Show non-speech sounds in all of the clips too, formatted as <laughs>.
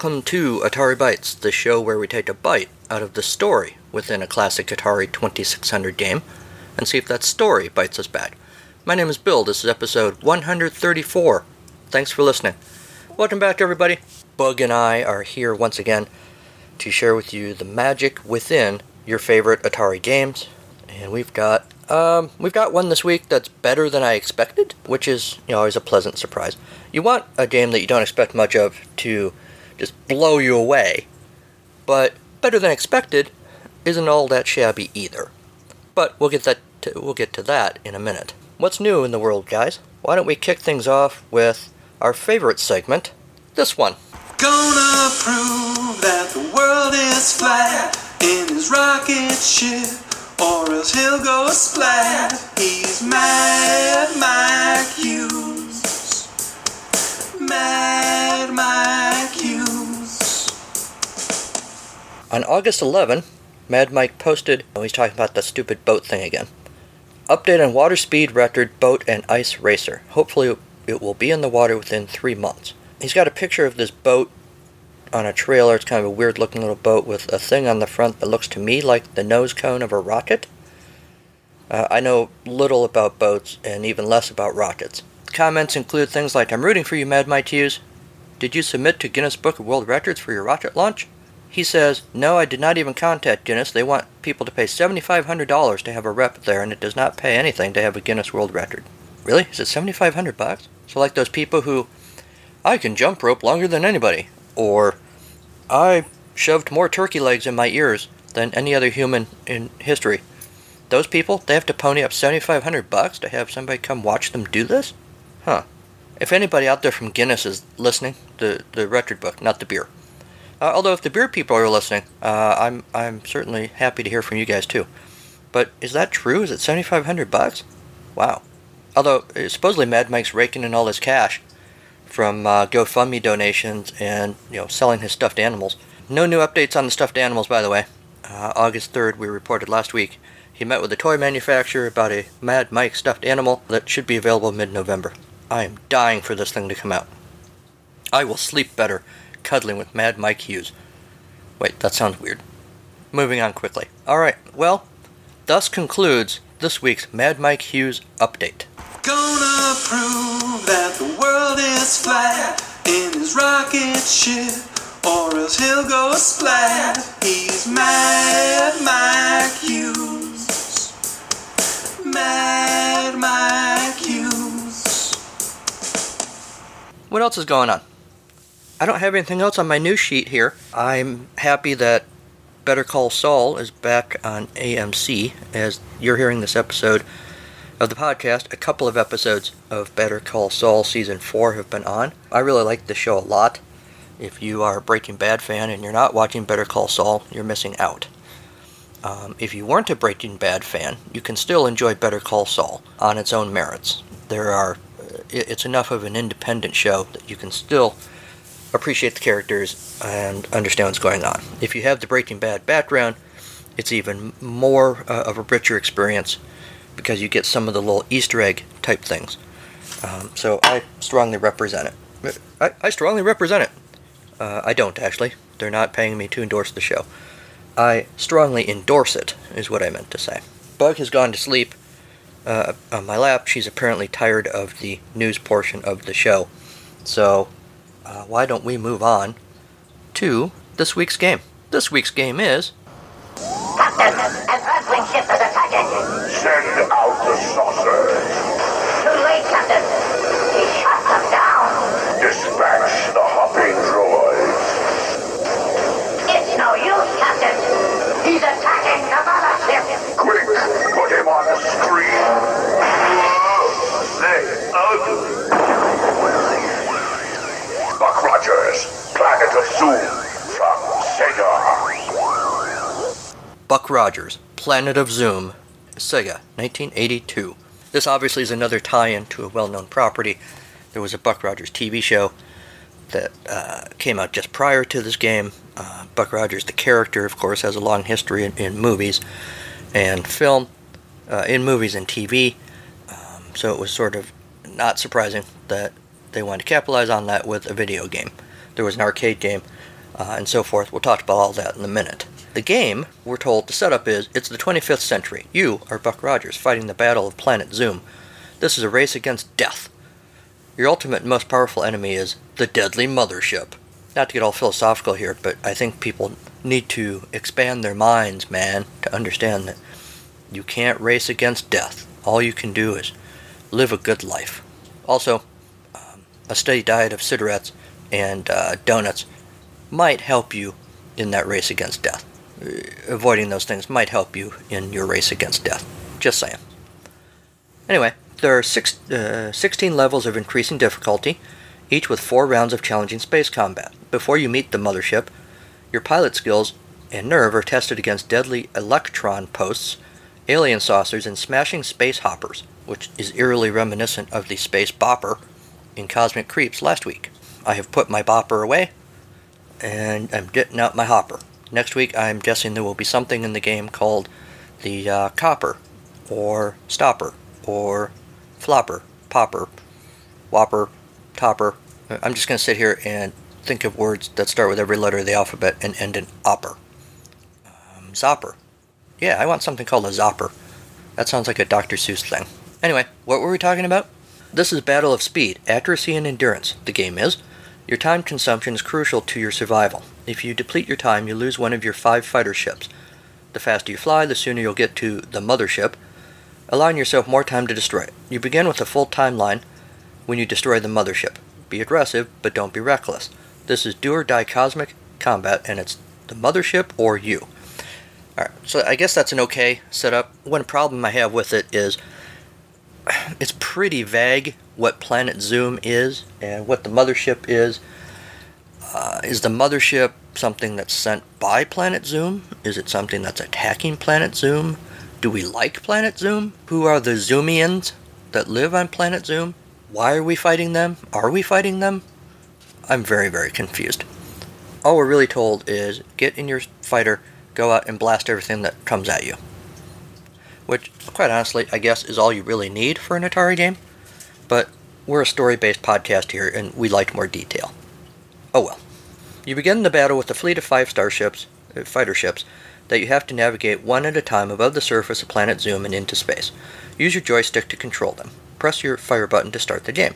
Welcome to Atari Bytes, the show where we take a bite out of the story within a classic Atari 2600 game and see if that story bites us back. My name is Bill, this is episode 134. Thanks for listening. Welcome back, everybody. Bug and I are here once again to share with you the magic within your favorite Atari games. And we've got um, we've got one this week that's better than I expected, which is you know always a pleasant surprise. You want a game that you don't expect much of to just blow you away, but better than expected isn't all that shabby either. But we'll get that to, we'll get to that in a minute. What's new in the world, guys? Why don't we kick things off with our favorite segment, this one. Gonna prove that the world is flat in his rocket ship, or else he'll go splat. He's Mad Mike Hughes. Mad Mike On August 11, Mad Mike posted, oh, he's talking about the stupid boat thing again. Update on water speed record boat and ice racer. Hopefully, it will be in the water within three months. He's got a picture of this boat on a trailer. It's kind of a weird looking little boat with a thing on the front that looks to me like the nose cone of a rocket. Uh, I know little about boats and even less about rockets. Comments include things like I'm rooting for you, Mad Mike Hughes. Did you submit to Guinness Book of World Records for your rocket launch? He says, No, I did not even contact Guinness. They want people to pay $7,500 to have a rep there, and it does not pay anything to have a Guinness World Record. Really? Is it 7500 bucks? So, like those people who, I can jump rope longer than anybody, or I shoved more turkey legs in my ears than any other human in history. Those people, they have to pony up 7500 bucks to have somebody come watch them do this? Huh. If anybody out there from Guinness is listening, the, the record book, not the beer. Uh, although if the beer people are listening, uh, I'm I'm certainly happy to hear from you guys too. But is that true? Is it 7500 bucks? Wow. Although uh, supposedly Mad Mike's raking in all his cash from uh, GoFundMe donations and you know selling his stuffed animals. No new updates on the stuffed animals, by the way. Uh, August 3rd, we reported last week. He met with a toy manufacturer about a Mad Mike stuffed animal that should be available mid-November. I am dying for this thing to come out. I will sleep better cuddling with Mad Mike Hughes. Wait, that sounds weird. Moving on quickly. Alright, well, thus concludes this week's Mad Mike Hughes update. Gonna prove that the world is flat in his rocket ship, or else he'll go splat. He's Mad Mike Hughes. Mad Mike Hughes. What else is going on? I don't have anything else on my news sheet here. I'm happy that Better Call Saul is back on AMC as you're hearing this episode of the podcast. A couple of episodes of Better Call Saul season 4 have been on. I really like the show a lot. If you are a Breaking Bad fan and you're not watching Better Call Saul, you're missing out. Um, if you weren't a Breaking Bad fan, you can still enjoy Better Call Saul on its own merits. There are, it's enough of an independent show that you can still appreciate the characters and understand what's going on. If you have the Breaking Bad background, it's even more uh, of a richer experience because you get some of the little Easter egg type things. Um, so I strongly represent it. I, I strongly represent it. Uh, I don't actually. They're not paying me to endorse the show. I strongly endorse it, is what I meant to say. Bug has gone to sleep uh, on my lap. She's apparently tired of the news portion of the show. So uh, why don't we move on to this week's game? This week's game is. Captain, an Earthling ship is attacking. Send out the saucers. Too late, Captain. He shot them down. Dispatch the hopping droids. It's no use, Captain. He's attacking the mothership. Quick, put him on the screen. They ugly. Buck Rogers, Buck Rogers, Planet of Zoom, Sega, 1982. This obviously is another tie in to a well known property. There was a Buck Rogers TV show that uh, came out just prior to this game. Uh, Buck Rogers, the character, of course, has a long history in, in movies and film, uh, in movies and TV. Um, so it was sort of not surprising that they wanted to capitalize on that with a video game. There was an arcade game, uh, and so forth. We'll talk about all that in a minute. The game, we're told, the setup is it's the 25th century. You are Buck Rogers fighting the Battle of Planet Zoom. This is a race against death. Your ultimate and most powerful enemy is the deadly mothership. Not to get all philosophical here, but I think people need to expand their minds, man, to understand that you can't race against death. All you can do is live a good life. Also, um, a steady diet of cigarettes and uh, donuts might help you in that race against death. Uh, avoiding those things might help you in your race against death. Just saying. Anyway, there are six, uh, 16 levels of increasing difficulty, each with four rounds of challenging space combat. Before you meet the mothership, your pilot skills and nerve are tested against deadly electron posts, alien saucers, and smashing space hoppers, which is eerily reminiscent of the space bopper in Cosmic Creeps last week. I have put my bopper away, and I'm getting out my hopper. Next week, I'm guessing there will be something in the game called the uh, copper, or stopper, or flopper, popper, whopper, topper. I'm just going to sit here and think of words that start with every letter of the alphabet and end in opper. Um, zopper. Yeah, I want something called a zopper. That sounds like a Dr. Seuss thing. Anyway, what were we talking about? This is Battle of Speed, Accuracy and Endurance. The game is. Your time consumption is crucial to your survival. If you deplete your time, you lose one of your five fighter ships. The faster you fly, the sooner you'll get to the mothership, allowing yourself more time to destroy it. You begin with a full timeline when you destroy the mothership. Be aggressive, but don't be reckless. This is do or die cosmic combat, and it's the mothership or you. Alright, so I guess that's an okay setup. One problem I have with it is <sighs> it's pretty vague what Planet Zoom is and what the mothership is. Uh, is the mothership something that's sent by Planet Zoom? Is it something that's attacking Planet Zoom? Do we like Planet Zoom? Who are the Zoomians that live on Planet Zoom? Why are we fighting them? Are we fighting them? I'm very, very confused. All we're really told is get in your fighter, go out and blast everything that comes at you. Which, quite honestly, I guess is all you really need for an Atari game. We're a story based podcast here and we like more detail. Oh well. You begin the battle with a fleet of five starships, uh, fighter ships, that you have to navigate one at a time above the surface of Planet Zoom and into space. Use your joystick to control them. Press your fire button to start the game.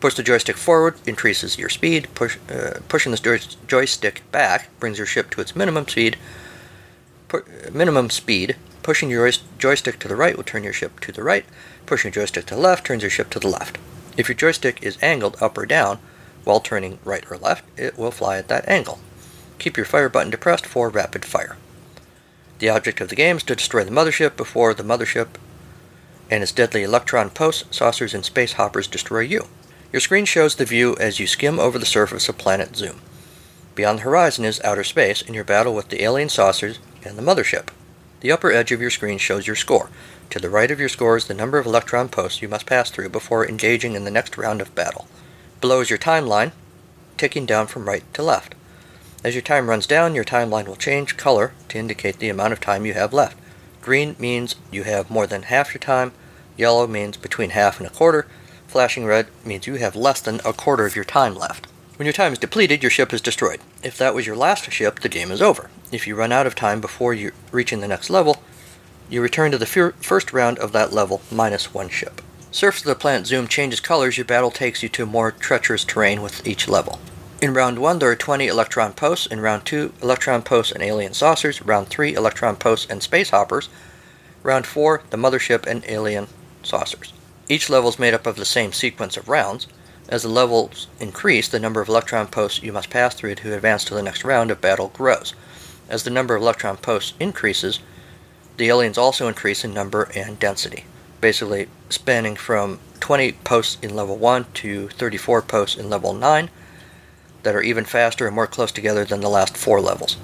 Push the joystick forward increases your speed. Push, uh, pushing the joy- joystick back brings your ship to its minimum speed. Pu- minimum speed. Pushing your joystick to the right will turn your ship to the right. Pushing your joystick to the left turns your ship to the left. If your joystick is angled up or down while turning right or left, it will fly at that angle. Keep your fire button depressed for rapid fire. The object of the game is to destroy the mothership before the mothership and its deadly electron posts, saucers, and space hoppers destroy you. Your screen shows the view as you skim over the surface of Planet Zoom. Beyond the horizon is outer space and your battle with the alien saucers and the mothership. The upper edge of your screen shows your score. To the right of your score is the number of electron posts you must pass through before engaging in the next round of battle. Below is your timeline, ticking down from right to left. As your time runs down, your timeline will change color to indicate the amount of time you have left. Green means you have more than half your time, yellow means between half and a quarter, flashing red means you have less than a quarter of your time left. When your time is depleted, your ship is destroyed. If that was your last ship, the game is over. If you run out of time before you reaching the next level, you return to the fir- first round of that level minus one ship. Surface of the planet Zoom changes colors, your battle takes you to more treacherous terrain with each level. In round 1, there are 20 electron posts. In round 2, electron posts and alien saucers. Round 3, electron posts and space hoppers. Round 4, the mothership and alien saucers. Each level is made up of the same sequence of rounds. As the levels increase, the number of electron posts you must pass through to advance to the next round of battle grows. As the number of electron posts increases, the aliens also increase in number and density, basically spanning from 20 posts in level 1 to 34 posts in level 9 that are even faster and more close together than the last four levels.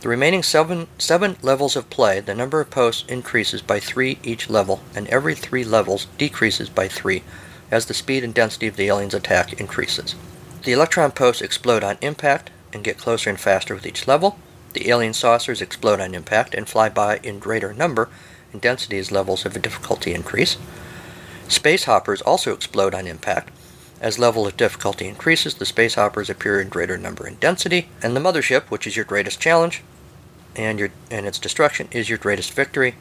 The remaining seven, seven levels of play, the number of posts increases by three each level, and every three levels decreases by three as the speed and density of the alien's attack increases. The electron posts explode on impact and get closer and faster with each level. The alien saucers explode on impact and fly by in greater number and density as levels of difficulty increase. Space hoppers also explode on impact As level of difficulty increases, the space hoppers appear in greater number and density, and the mothership, which is your greatest challenge, and your and its destruction is your greatest victory.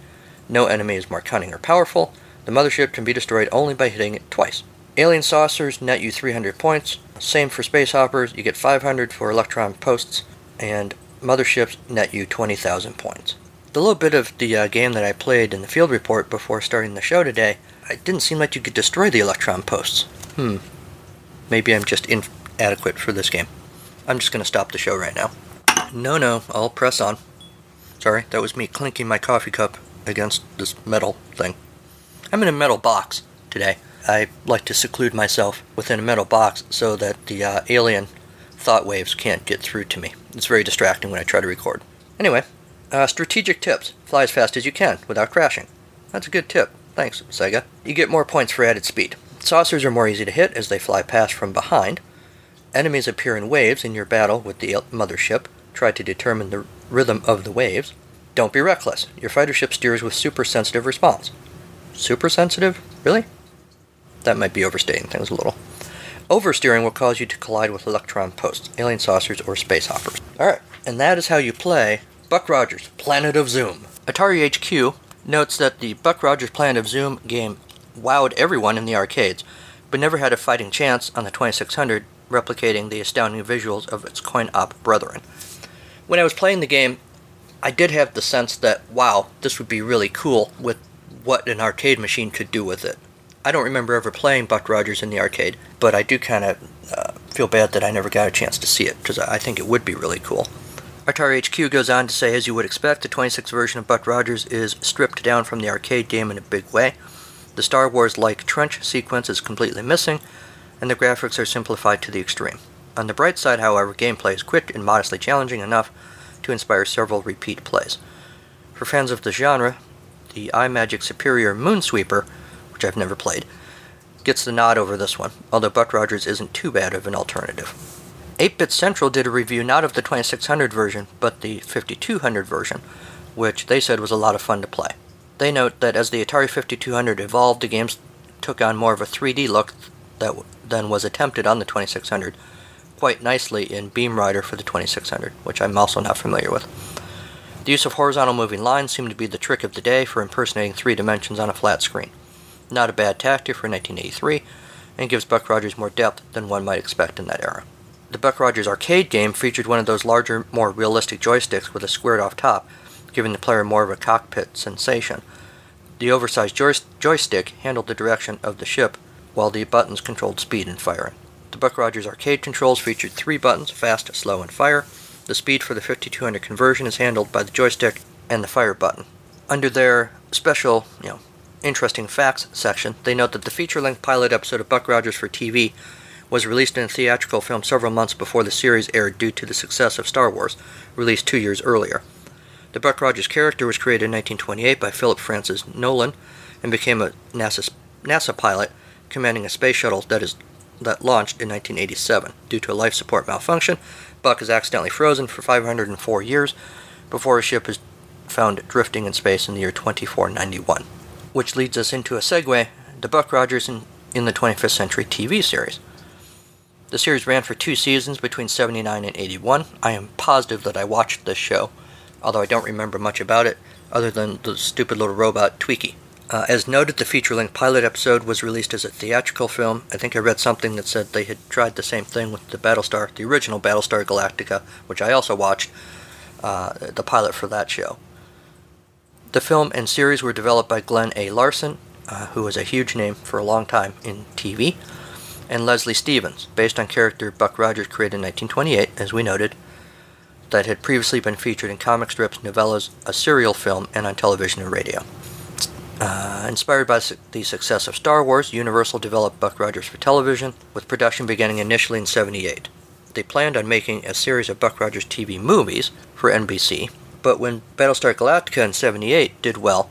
No enemy is more cunning or powerful. The mothership can be destroyed only by hitting it twice. Alien saucers net you 300 points. Same for space hoppers. You get 500 for electron posts, and motherships net you 20,000 points. The little bit of the uh, game that I played in the field report before starting the show today, it didn't seem like you could destroy the electron posts. Hmm. Maybe I'm just inadequate for this game. I'm just going to stop the show right now. No, no, I'll press on. Sorry, that was me clinking my coffee cup against this metal thing. I'm in a metal box today. I like to seclude myself within a metal box so that the uh, alien thought waves can't get through to me. It's very distracting when I try to record. Anyway, uh, strategic tips fly as fast as you can without crashing. That's a good tip. Thanks, Sega. You get more points for added speed. Saucers are more easy to hit as they fly past from behind. Enemies appear in waves in your battle with the mothership. Try to determine the rhythm of the waves. Don't be reckless. Your fighter ship steers with super sensitive response. Super sensitive? Really? That might be overstating things a little. Oversteering will cause you to collide with electron posts, alien saucers, or space hoppers. Alright, and that is how you play Buck Rogers, Planet of Zoom. Atari HQ notes that the Buck Rogers Planet of Zoom game wowed everyone in the arcades, but never had a fighting chance on the 2600, replicating the astounding visuals of its coin op brethren. When I was playing the game, I did have the sense that, wow, this would be really cool with what an arcade machine could do with it. I don't remember ever playing Buck Rogers in the arcade, but I do kind of uh, feel bad that I never got a chance to see it, because I think it would be really cool. Atari HQ goes on to say, as you would expect, the 26 version of Buck Rogers is stripped down from the arcade game in a big way. The Star Wars like trench sequence is completely missing, and the graphics are simplified to the extreme. On the bright side, however, gameplay is quick and modestly challenging enough to inspire several repeat plays. For fans of the genre, the Imagic Superior Moonsweeper, which I've never played, gets the nod over this one, although Buck Rogers isn't too bad of an alternative. 8-Bit Central did a review not of the 2600 version, but the 5200 version, which they said was a lot of fun to play. They note that as the Atari 5200 evolved, the games took on more of a 3D look that than was attempted on the 2600, quite nicely in Beam Rider for the 2600, which I'm also not familiar with. The use of horizontal moving lines seemed to be the trick of the day for impersonating three dimensions on a flat screen. Not a bad tactic for 1983, and gives Buck Rogers more depth than one might expect in that era. The Buck Rogers arcade game featured one of those larger, more realistic joysticks with a squared off top, giving the player more of a cockpit sensation. The oversized joy- joystick handled the direction of the ship, while the buttons controlled speed and firing. The Buck Rogers arcade controls featured three buttons fast, slow, and fire. The speed for the 5200 conversion is handled by the joystick and the fire button. Under their special, you know, interesting facts section, they note that the feature length pilot episode of Buck Rogers for TV was released in a theatrical film several months before the series aired due to the success of Star Wars, released two years earlier. The Buck Rogers character was created in 1928 by Philip Francis Nowlan and became a NASA, NASA pilot commanding a space shuttle that is that launched in 1987. Due to a life support malfunction, Buck is accidentally frozen for 504 years before his ship is found drifting in space in the year 2491. Which leads us into a segue to Buck Rogers in, in the 25th Century TV series. The series ran for two seasons between 79 and 81. I am positive that I watched this show, although I don't remember much about it other than the stupid little robot Twiki. Uh, as noted, the feature length pilot episode was released as a theatrical film. I think I read something that said they had tried the same thing with the Battlestar, the original Battlestar Galactica, which I also watched, uh, the pilot for that show. The film and series were developed by Glenn A. Larson, uh, who was a huge name for a long time in TV and Leslie Stevens, based on character Buck Rogers created in 1928, as we noted, that had previously been featured in comic strips, novellas, a serial film, and on television and radio. Uh, inspired by su- the success of Star Wars, Universal developed Buck Rogers for television, with production beginning initially in 78. They planned on making a series of Buck Rogers TV movies for NBC, but when Battlestar Galactica in 78 did well,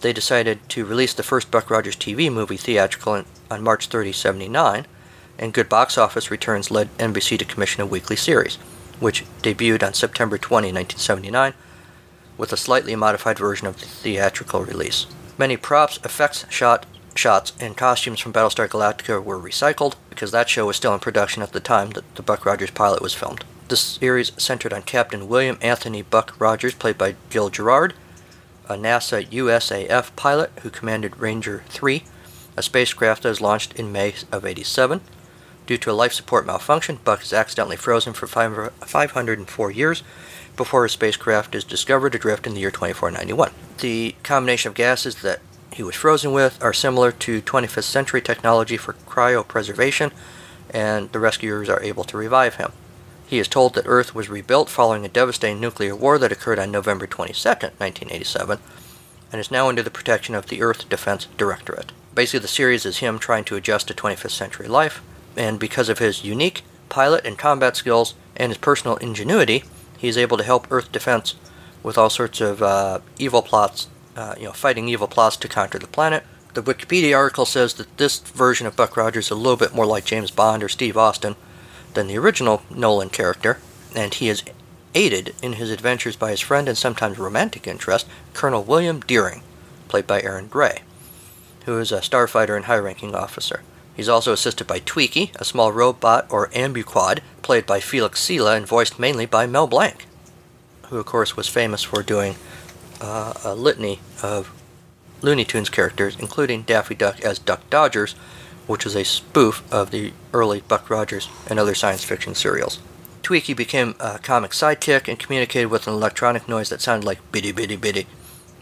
they decided to release the first Buck Rogers TV movie theatrical on March 30, 79, and good box office returns led NBC to commission a weekly series, which debuted on September 20, 1979, with a slightly modified version of the theatrical release. Many props, effects shot shots and costumes from Battlestar Galactica were recycled because that show was still in production at the time that the Buck Rogers pilot was filmed. This series centered on Captain William Anthony Buck Rogers, played by Gil Gerard, a NASA USAF pilot who commanded Ranger 3, a spacecraft that was launched in May of 87. Due to a life support malfunction, Buck is accidentally frozen for 504 years before his spacecraft is discovered adrift in the year 2491. The combination of gases that he was frozen with are similar to 25th century technology for cryopreservation, and the rescuers are able to revive him. He is told that Earth was rebuilt following a devastating nuclear war that occurred on November 22, 1987, and is now under the protection of the Earth Defense Directorate. Basically, the series is him trying to adjust to 25th century life, and because of his unique pilot and combat skills and his personal ingenuity, he is able to help Earth defense with all sorts of uh, evil plots, uh, you know, fighting evil plots to conquer the planet. The Wikipedia article says that this version of Buck Rogers is a little bit more like James Bond or Steve Austin than the original Nowlan character, and he is aided in his adventures by his friend and sometimes romantic interest, Colonel Wilma Deering, played by Erin Gray, who is a starfighter and high ranking officer. He's also assisted by Twiki, a small robot or ambuquad, played by Felix Silla and voiced mainly by Mel Blanc, who, of course, was famous for doing uh, a litany of Looney Tunes characters, including Daffy Duck as Duck Dodgers, which is a spoof of the early Buck Rogers and other science fiction serials. Twiki became a comic sidekick and communicated with an electronic noise that sounded like biddy biddy biddy,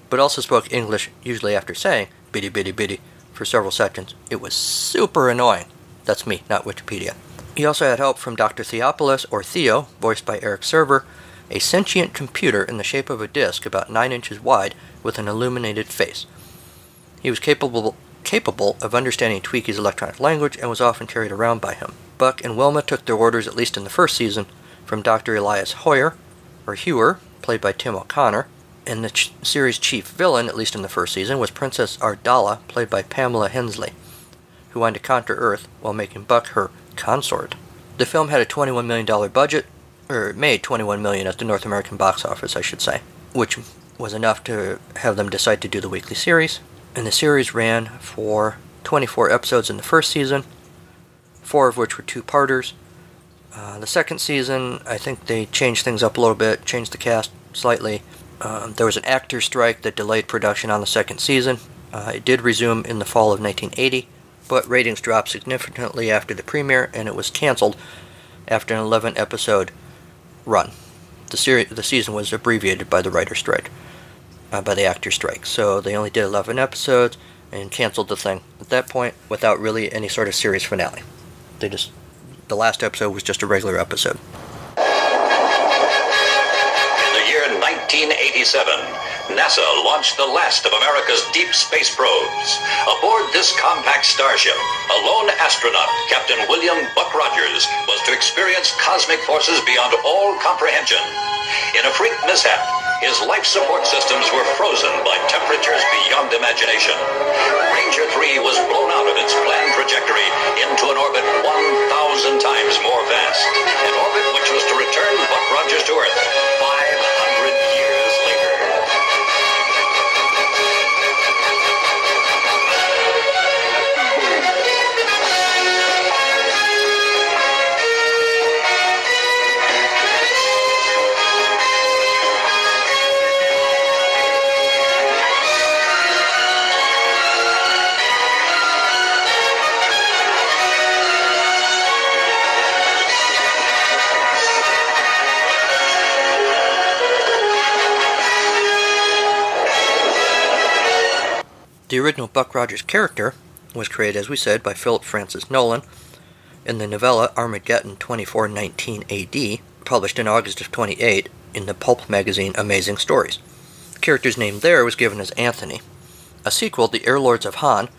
but also spoke English usually after saying biddy biddy biddy for several seconds. It was super annoying. That's me, not Wikipedia. He also had help from Dr. Theopolis, or Theo, voiced by Eric Server, a sentient computer in the shape of a disc about 9 inches wide with an illuminated face. He was capable capable of understanding Twiki's electronic language and was often carried around by him. Buck and Wilma took their orders, at least in the first season, from Dr. Elias Hoyer, or Hewer, played by Tim O'Connor, and the ch- series' chief villain, at least in the first season, was Princess Ardala, played by Pamela Hensley, who wanted to conquer Earth while making Buck her consort. The film had a $21 million budget, or made 21 million at the North American box office, I should say, which was enough to have them decide to do the weekly series. And the series ran for 24 episodes in the first season, four of which were two-parters. Uh, the second season, I think they changed things up a little bit, changed the cast slightly. Um, there was an actor strike that delayed production on the second season. Uh, it did resume in the fall of 1980, but ratings dropped significantly after the premiere, and it was canceled after an 11 episode run. The, the season was abbreviated by the writer's strike, uh, by the actor's strike. So they only did 11 episodes and canceled the thing at that point without really any sort of series finale. They just, the last episode was just a regular episode. In the year 1987, NASA launched the last of America's deep space probes. Aboard this compact starship, a lone astronaut, Captain William Buck Rogers, was to experience cosmic forces beyond all comprehension. In a freak mishap, his life support systems were frozen by temperatures beyond imagination. Ranger 3 was blown out of its planned trajectory into an orbit 1,000 times more vast. An orbit which was to return Buck Rogers to Earth 500 The original Buck Rogers character was created, as we said, by Philip Francis Nowlan in the novella Armageddon 2419 AD, published in August of 28 in the pulp magazine Amazing Stories. The character's name there was given as Anthony. A sequel, The Airlords of Han,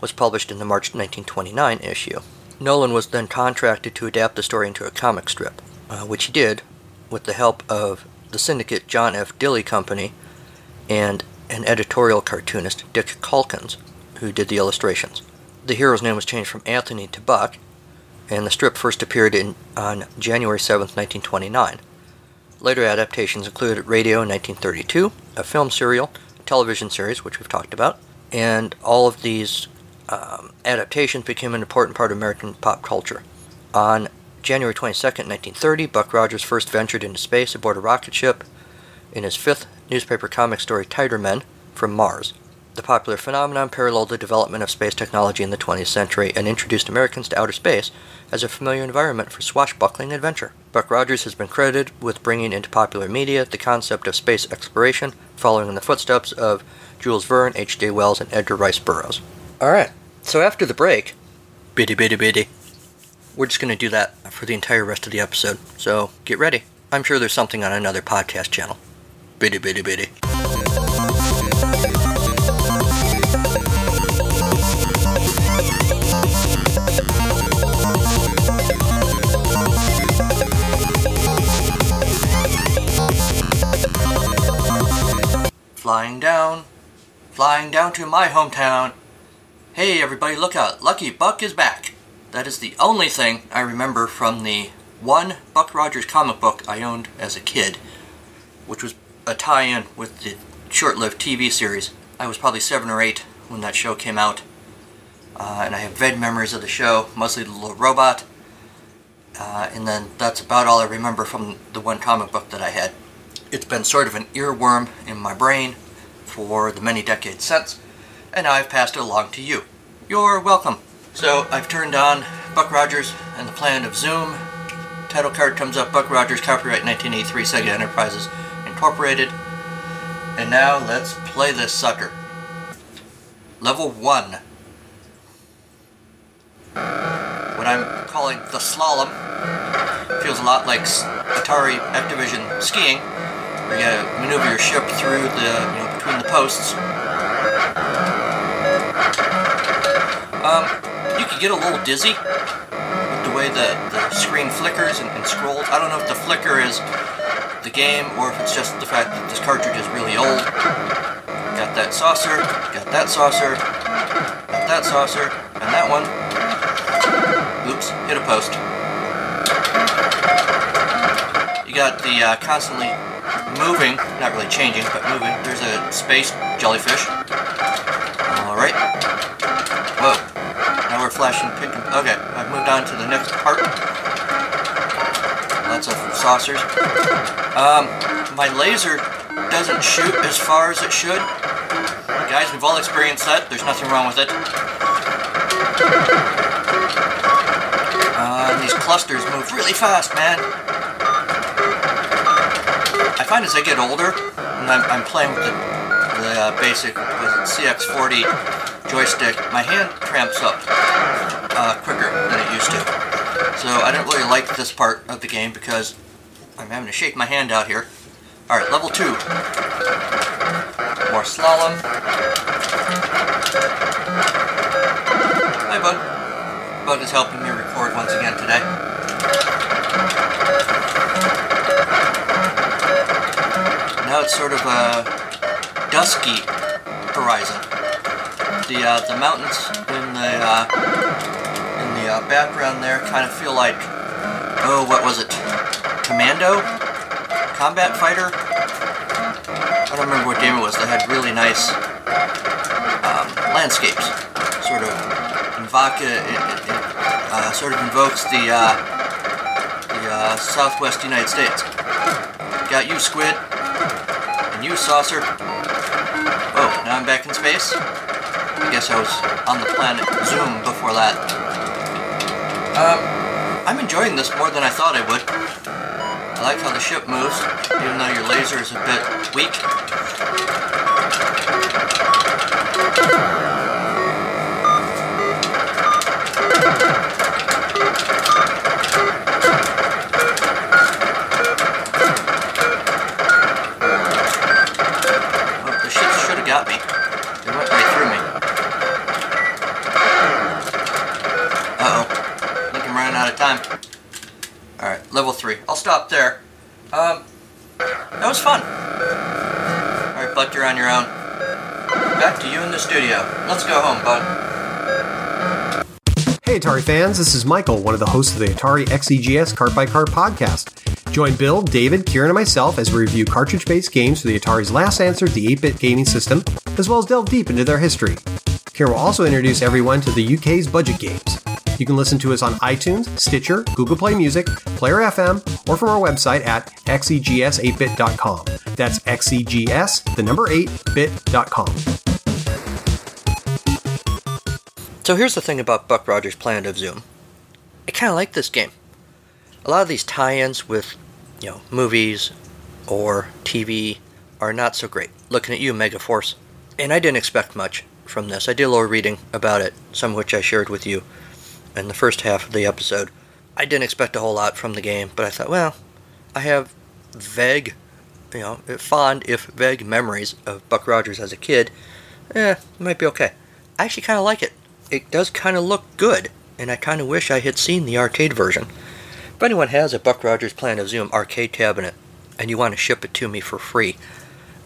was published in the March 1929 issue. Nowlan was then contracted to adapt the story into a comic strip, uh, which he did with the help of the syndicate John F. Dille Company and an editorial cartoonist, Dick Calkins, who did the illustrations. The hero's name was changed from Anthony to Buck, and the strip first appeared in, on January 7, 1929. Later adaptations included Radio in 1932, a film serial, television series, which we've talked about, and all of these um, adaptations became an important part of American pop culture. On January 22, 1930, Buck Rogers first ventured into space aboard a rocket ship in his fifth newspaper comic story, Tiger Men, from Mars. The popular phenomenon paralleled the development of space technology in the 20th century and introduced Americans to outer space as a familiar environment for swashbuckling adventure. Buck Rogers has been credited with bringing into popular media the concept of space exploration, following in the footsteps of Jules Verne, H.G. Wells, and Edgar Rice Burroughs. Alright, so after the break, bitty bitty bitty, we're just going to do that for the entire rest of the episode. So get ready. I'm sure there's something on another podcast channel. Bitty bitty bitty. Flying down, flying down to my hometown. Hey everybody, look out, Lucky Buck is back. That is the only thing I remember from the one Buck Rogers comic book I owned as a kid, which was a tie in with the short lived TV series. I was probably seven or eight when that show came out, uh, and I have vague memories of the show, mostly the little robot, uh, and then that's about all I remember from the one comic book that I had. It's been sort of an earworm in my brain for the many decades since, and I've passed it along to you. You're welcome. So I've turned on Buck Rogers and the Planet of Zoom. Title card comes up Buck Rogers, copyright 1983, Sega Enterprises Incorporated. And now let's play this sucker. Level 1. What I'm calling the slalom feels a lot like Atari Activision skiing, where you gotta maneuver your ship through the, you know, between the posts. Um, you could get a little dizzy with the way the, the screen flickers and, and scrolls. I don't know if the flicker is the game or if it's just the fact that this cartridge is really old. Got that saucer, got that saucer, got that saucer, and that one. Oops, hit a post. You got the uh, constantly moving, not really changing, but moving. There's a space jellyfish. Alright. Whoa. Now we're flashing pink. and- Okay, I've moved on to the next part. Lots of saucers. Um, my laser doesn't shoot as far as it should. Guys, we've all experienced that. There's nothing wrong with it. Uh, these clusters move really fast, man. I find as I get older, and I'm, I'm playing with the, the uh, basic was it CX40 joystick, my hand cramps up uh, quicker than it used to. So I don't really like this part of the game because I'm having to shake my hand out here. Alright, level 2. More slalom. Hi, Bud. Bud is helping me record once again today. Now it's sort of a dusky horizon. The uh, the mountains in the uh, in the uh, background there kind of feel like oh what was it? Commando, combat fighter. I don't remember what game it was. That had really nice um, landscapes. Sort of uh, sort of invokes the uh, the uh, Southwest United States. Got you, squid. And you, saucer. Oh, now I'm back in space? I guess I was on the planet Zoom before that. Um, I'm enjoying this more than I thought I would. I like how the ship moves, even though your laser is a bit weak. Fans, this is Michael, one of the hosts of the Atari XEGS Cart by Cart podcast. Join Bill, David, Kieran, and myself as we review cartridge based games for the Atari's last answer to the 8 bit gaming system, as well as delve deep into their history. Kieran will also introduce everyone to the UK's budget games. You can listen to us on iTunes, Stitcher, Google Play Music, Player FM, or from our website at xegs8bit.com. That's xegs, the number 8bit.com. So here's the thing about Buck Rogers' Planet of Zoom. I kind of like this game. A lot of these tie-ins with, you know, movies or TV are not so great. Looking at you, Megaforce. And I didn't expect much from this. I did a little reading about it, some of which I shared with you in the first half of the episode. I didn't expect a whole lot from the game, but I thought, well, I have vague, you know, fond if vague memories of Buck Rogers as a kid. Eh, it might be okay. I actually kind of like it. It does kind of look good, and I kind of wish I had seen the arcade version. If anyone has a Buck Rogers Planet of Zoom arcade cabinet and you want to ship it to me for free,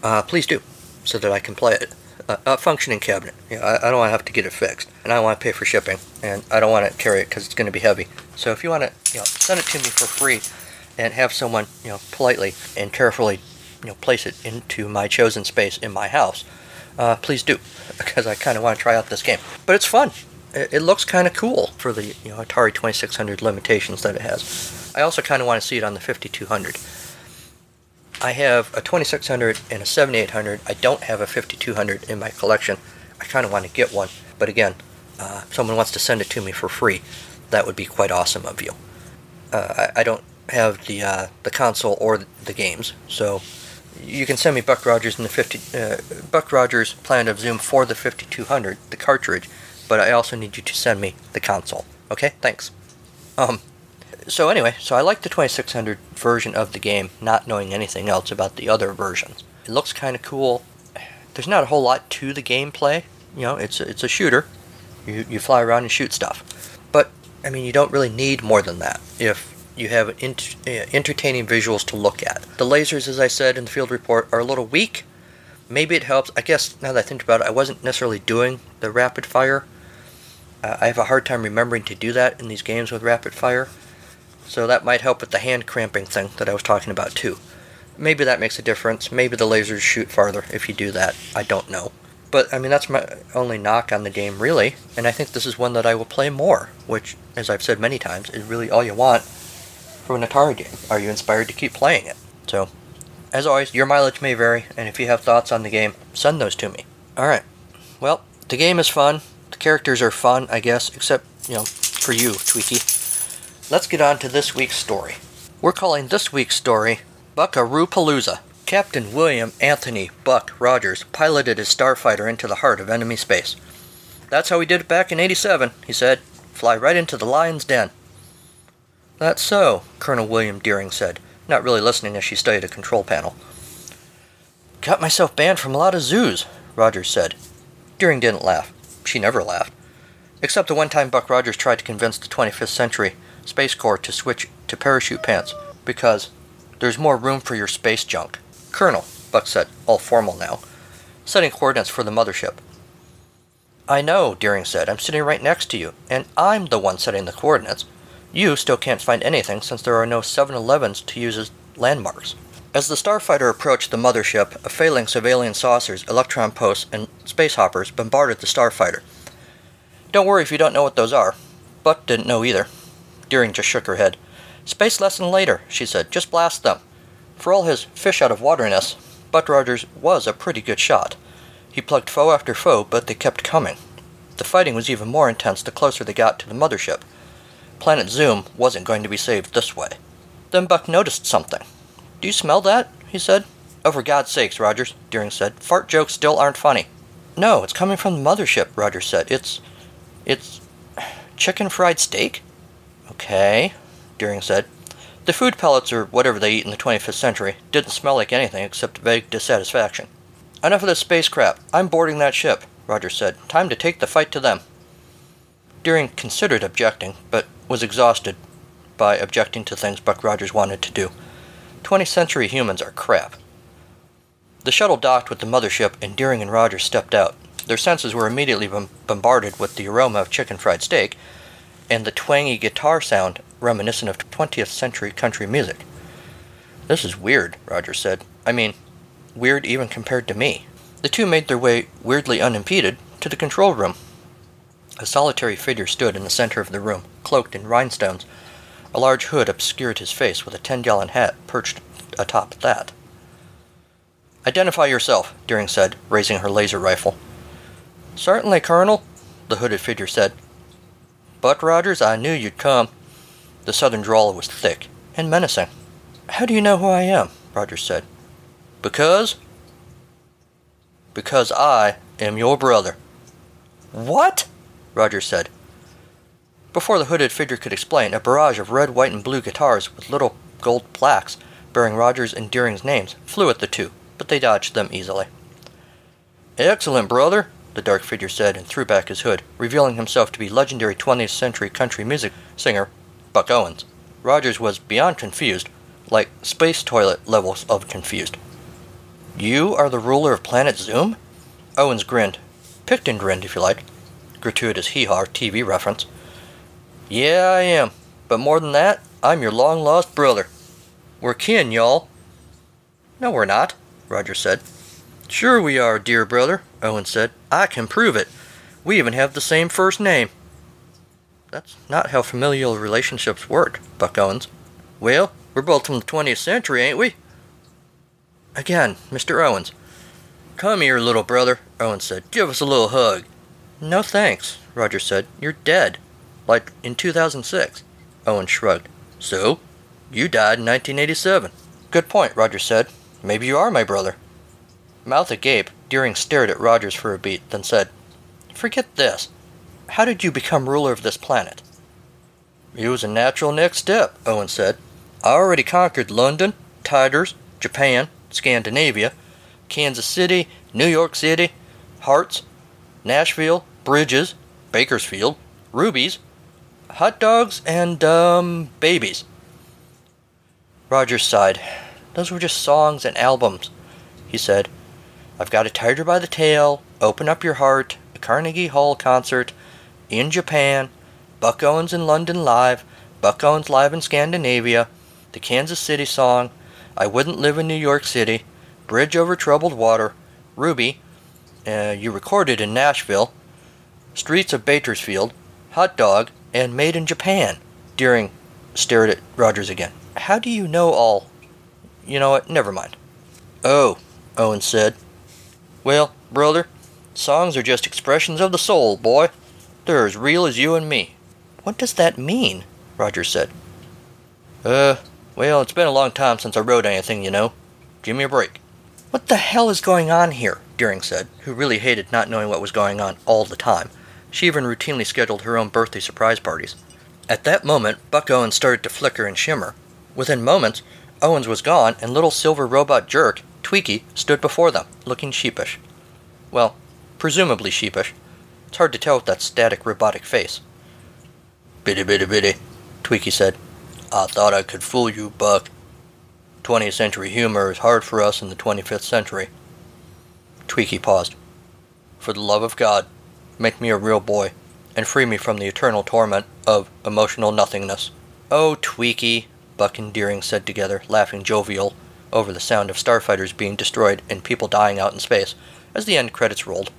uh, please do, so that I can play it. Uh, a functioning cabinet. I, I don't want to have to get it fixed, and I don't want to pay for shipping, and I don't want to carry it because it's going to be heavy. So if you want to, you know, send it to me for free, and have someone, you know, politely and carefully, you know, place it into my chosen space in my house, uh, please do, <laughs> because I kind of want to try out this game. But it's fun. It, it looks kind of cool for the you know Atari 2600 limitations that it has. I also kind of want to see it on the 5200. I have a 2600 and a 7800. I don't have a 5200 in my collection. I kind of want to get one, but again, uh, if someone wants to send it to me for free, that would be quite awesome of you. Uh, I, I, don't have the uh, the console or the games, so you can send me Buck Rogers in the 50 uh, Buck Rogers Planet of Zoom for the 5200, the cartridge, but I also need you to send me the console. Okay, thanks. Um, so anyway, so I like the 2600 version of the game, not knowing anything else about the other versions. It looks kind of cool. There's not a whole lot to the gameplay. You know, it's a, it's a shooter. You you fly around and shoot stuff. But I mean, you don't really need more than that if you have uh, entertaining visuals to look at. The lasers, as I said in the field report, are a little weak. Maybe it helps. I guess now that I think about it, I wasn't necessarily doing the rapid fire. Uh, I have a hard time remembering to do that in these games with rapid fire. So that might help with the hand cramping thing that I was talking about too. Maybe that makes a difference. Maybe the lasers shoot farther if you do that. I don't know. But I mean that's my only knock on the game really, and I think this is one that I will play more, which as I've said many times is really all you want from an Atari game. Are you inspired to keep playing it? So, as always, your mileage may vary, and if you have thoughts on the game, send those to me. Alright. Well, the game is fun. The characters are fun, I guess, except, you know, for you, Twiki. Let's get on to this week's story. We're calling this week's story Buckaroo Palooza. Captain William Anthony Buck Rogers piloted his starfighter into the heart of enemy space. That's how we did it back in 87, he said. Fly right into the lion's den. That's so, Colonel Wilma Deering said, not really listening as she studied a control panel. Got myself banned from a lot of zoos, Rogers said. Deering didn't laugh. She never laughed. Except the one time Buck Rogers tried to convince the 25th Century Space Corps to switch to parachute pants because there's more room for your space junk. Colonel, Buck said, all formal now, setting coordinates for the mothership. I know, Deering said. I'm sitting right next to you, and I'm the one setting the coordinates. You still can't find anything since there are no 7 Elevens to use as landmarks. As the starfighter approached the mothership, a phalanx of alien saucers, electron posts, and space hoppers bombarded the starfighter. Don't worry if you don't know what those are. Buck didn't know either. Deering just shook her head. Space lesson later, she said. Just blast them. For all his fish out of waterness, Buck Rogers was a pretty good shot. He plugged foe after foe, but they kept coming. The fighting was even more intense the closer they got to the mothership. Planet Zoom wasn't going to be saved this way. Then Buck noticed something. Do you smell that? he said. Oh, for God's sakes, Rogers, Deering said. Fart jokes still aren't funny. No, it's coming from the mothership, Rogers said. It's. it's. chicken fried steak? Okay, Deering said. The food pellets, or whatever they eat in the 25th century, didn't smell like anything except vague dissatisfaction. Enough of this space crap. I'm boarding that ship, Rogers said. Time to take the fight to them. Deering considered objecting, but was exhausted by objecting to things Buck Rogers wanted to do. 20th century humans are crap. The shuttle docked with the mothership, and Deering and Rogers stepped out. Their senses were immediately bombarded with the aroma of chicken fried steak, and the twangy guitar sound reminiscent of 20th century country music. This is weird, Rogers said. I mean, weird even compared to me. The two made their way weirdly unimpeded to the control room. A solitary figure stood in the center of the room, cloaked in rhinestones. A large hood obscured his face, with a ten gallon hat perched atop that. Identify yourself, Deering said, raising her laser rifle. Certainly, Colonel, the hooded figure said. Buck Rogers, I knew you'd come. The southern drawl was thick and menacing. How do you know who I am? Rogers said. Because? Because I am your brother. What? Rogers said. Before the hooded figure could explain, a barrage of red, white, and blue guitars with little gold plaques bearing Rogers and Deering's names flew at the two, but they dodged them easily. Excellent, brother, the dark figure said and threw back his hood, revealing himself to be legendary 20th century country music singer Buck Owens. Rogers was beyond confused, like space toilet levels of confused. You are the ruler of Planet Zoom? Owens grinned. Picton grinned, if you like. Gratuitous hee haw TV reference. Yeah, I am. But more than that, I'm your long lost brother. We're kin, y'all. No, we're not, Roger said. Sure we are, dear brother, Owen said. I can prove it. We even have the same first name. That's not how familial relationships work, Buck Owens. Well, we're both from the 20th century, ain't we? Again, Mr. Owens. Come here, little brother, Owens said. Give us a little hug. No thanks, Rogers said. You're dead. Like in 2006. Owen shrugged. So? You died in 1987. Good point, Rogers said. Maybe you are my brother. Mouth agape, Deering stared at Rogers for a beat, then said, Forget this. How did you become ruler of this planet? It was a natural next step, Owen said. I already conquered London, Tiders, Japan, Scandinavia, Kansas City, New York City, Hearts, Nashville, Bridges, Bakersfield, Rubies, hot dogs, and, um, babies. Rogers sighed. Those were just songs and albums, he said. I've got a tiger by the tail, open up your heart, a Carnegie Hall concert, in Japan, Buck Owens in London live, Buck Owens live in Scandinavia, the Kansas City song, I wouldn't live in New York City, Bridge over Troubled Water, Ruby, uh, you recorded in Nashville, Streets of Bakersfield, Hot Dog, and Made in Japan. Deering stared at Rogers again. How do you know all? You know what? Never mind. Oh, Owen said. Well, brother, songs are just expressions of the soul, boy. They're as real as you and me. What does that mean? Rogers said. Uh, well, it's been a long time since I wrote anything, you know. Give me a break. What the hell is going on here? Deering said, who really hated not knowing what was going on all the time. She even routinely scheduled her own birthday surprise parties. At that moment, Buck Owens started to flicker and shimmer. Within moments, Owens was gone, and little silver robot jerk, Twiki, stood before them, looking sheepish. Well, presumably sheepish. It's hard to tell with that static robotic face. Bitty bitty bitty, Twiki said. I thought I could fool you, Buck. 20th century humor is hard for us in the 25th century. Twiki paused. For the love of God, make me a real boy, and free me from the eternal torment of emotional nothingness. Oh, Twiki, Buck and Deering said together, laughing jovial over the sound of starfighters being destroyed and people dying out in space, as the end credits rolled.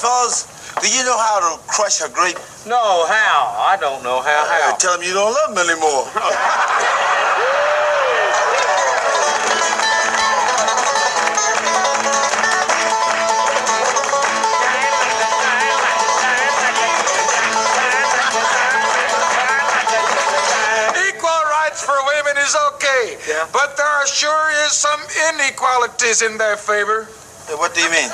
Fellas, do you know how to crush a grape? No, how? I don't know how. Uh, How? tell him you don't love him anymore. <laughs> Equal rights for women is okay, Yeah. but there sure is some inequalities in their favor. What do you mean?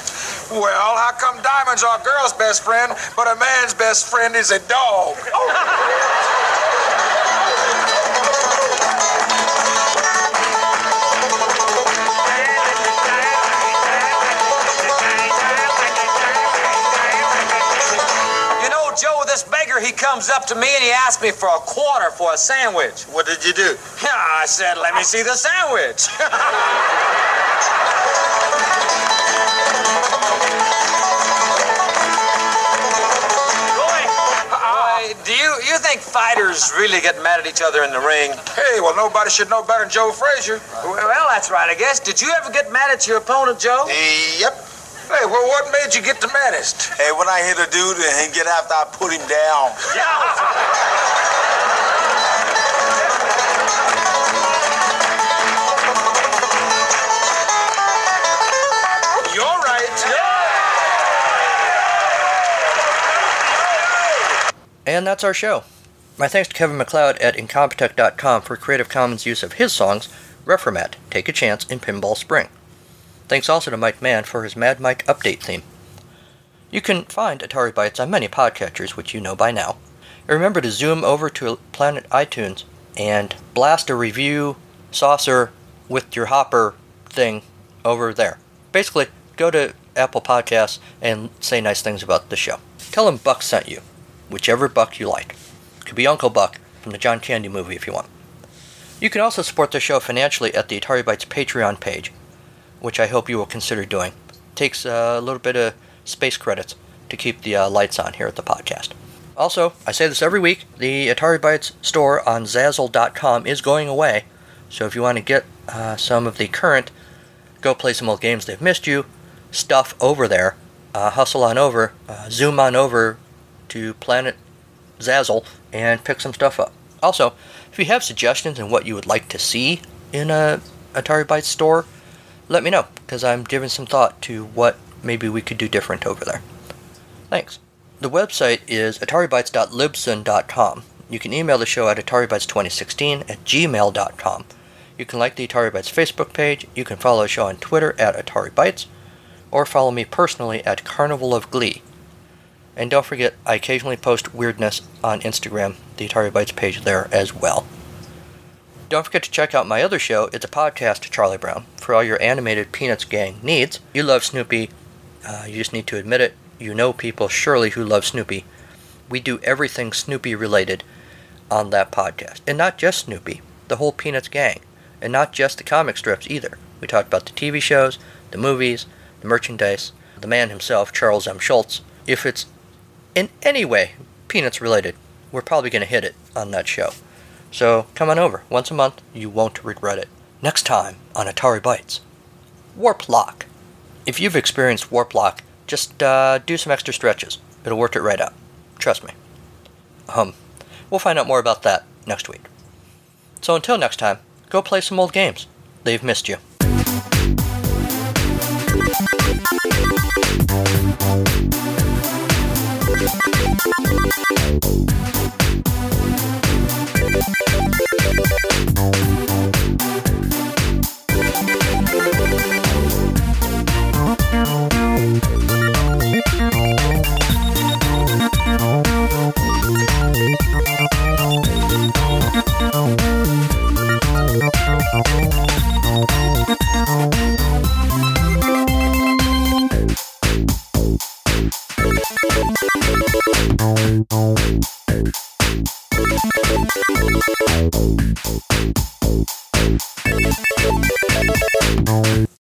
Well, how come diamonds are a girl's best friend, but a man's best friend is a dog? Oh. he comes up to me and he asked me for a quarter for a sandwich. What did you do? <laughs> I said, let me see the sandwich. <laughs> think fighters really get mad at each other in the ring? Hey, well, nobody should know better than Joe Frazier. Well, that's right, I guess. Did you ever get mad at your opponent, Joe? Yep. Hey, well, what made you get the maddest? Hey, when I hit a dude and get after I put him down. You're right. And that's our show. My thanks to Kevin MacLeod at Incompetech.com for Creative Commons use of his songs, Reformat, Take a Chance in Pinball Spring. Thanks also to Mike Mann for his Mad Mike update theme. You can find Atari Bytes on many podcatchers, which you know by now. And remember to zoom over to Planet iTunes and blast a review saucer with your hopper thing over there. Basically, go to Apple Podcasts and say nice things about the show. Tell them Buck sent you, whichever Buck you like. Could be Uncle Buck from the John Candy movie if you want. You can also support the show financially at the Atari Bytes Patreon page, which I hope you will consider doing. It takes a little bit of space credits to keep the uh, lights on here at the podcast. Also, I say this every week, the Atari Bytes store on Zazzle.com is going away, so if you want to get uh, some of the current Go Play Some Old Games They've Missed You stuff over there, uh, hustle on over, uh, zoom on over to Planet Zazzle and pick some stuff up. Also, if you have suggestions on what you would like to see in a Atari Bytes store, let me know, because I'm giving some thought to what maybe we could do different over there. Thanks. The website is ataribytes.libsyn.com. You can email the show at ataribytes2016 at gmail.com. You can like the Atari Bytes Facebook page, you can follow the show on Twitter at Atari Bytes, or follow me personally at Carnival of Glee. And don't forget, I occasionally post weirdness on Instagram, the Atari Bytes page there as well. Don't forget to check out my other show. It's a podcast, Charlie Brown, for all your animated Peanuts gang needs. You love Snoopy. Uh, you just need to admit it. You know people surely who love Snoopy. We do everything Snoopy related on that podcast. And not just Snoopy, the whole Peanuts gang. And not just the comic strips either. We talked about the TV shows, the movies, the merchandise, the man himself, Charles M. Schulz. If it's in any way Peanuts related, we're probably going to hit it on that show. So come on over. Once a month, you won't regret it. Next time on Atari Bytes Warplock. If you've experienced Warplock, just uh, do some extra stretches. It'll work it right out. Trust me. Um, we'll find out more about that next week. So until next time, go play some old games. They've missed you. Thank you.